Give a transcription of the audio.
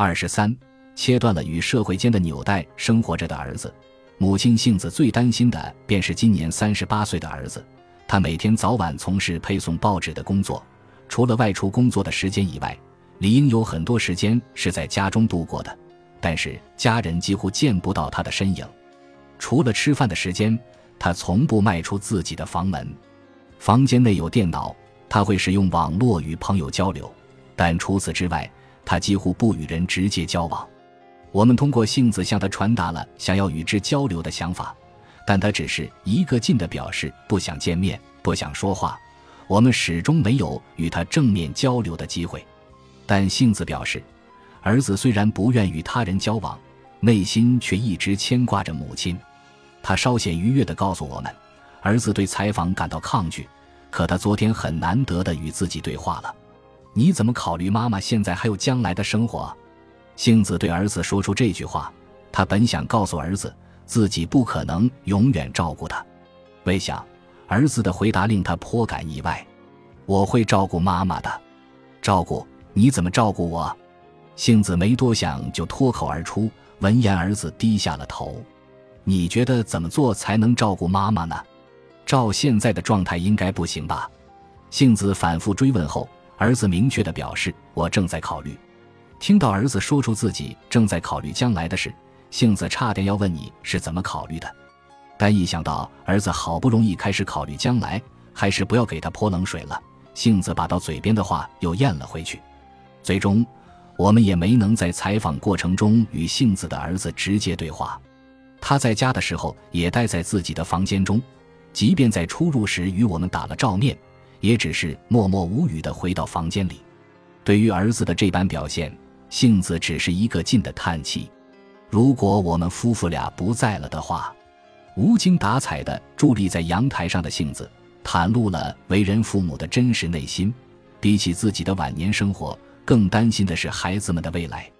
二十三，切断了与社会间的纽带，生活着的儿子。母亲杏子最担心的便是今年三十八岁的儿子。他每天早晚从事配送报纸的工作，除了外出工作的时间以外，理应有很多时间是在家中度过的。但是家人几乎见不到他的身影。除了吃饭的时间，他从不迈出自己的房门。房间内有电脑，他会使用网络与朋友交流，但除此之外，他几乎不与人直接交往。我们通过性子向他传达了想要与之交流的想法，但他只是一个劲地表示不想见面、不想说话。我们始终没有与他正面交流的机会。但性子表示，儿子虽然不愿与他人交往，内心却一直牵挂着母亲。他稍显愉悦地告诉我们，儿子对采访感到抗拒，可他昨天很难得地与自己对话了。你怎么考虑妈妈现在还有将来的生活？杏子对儿子说出这句话，他本想告诉儿子自己不可能永远照顾他，未想儿子的回答令他颇感意外。我会照顾妈妈的，照顾你怎么照顾我？杏子没多想就脱口而出。闻言，儿子低下了头。你觉得怎么做才能照顾妈妈呢？照现在的状态应该不行吧？杏子反复追问后，儿子明确的表示：“我正在考虑。”听到儿子说出自己正在考虑将来的事，杏子差点要问你是怎么考虑的，但一想到儿子好不容易开始考虑将来，还是不要给他泼冷水了。杏子把到嘴边的话又咽了回去。最终，我们也没能在采访过程中与杏子的儿子直接对话。他在家的时候也待在自己的房间中，即便在出入时与我们打了照面，也只是默默无语地回到房间里。对于儿子的这般表现，杏子只是一个劲的叹气。如果我们夫妇俩不在了的话，无精打采的伫立在阳台上的杏子，袒露了为人父母的真实内心。比起自己的晚年生活，更担心的是孩子们的未来。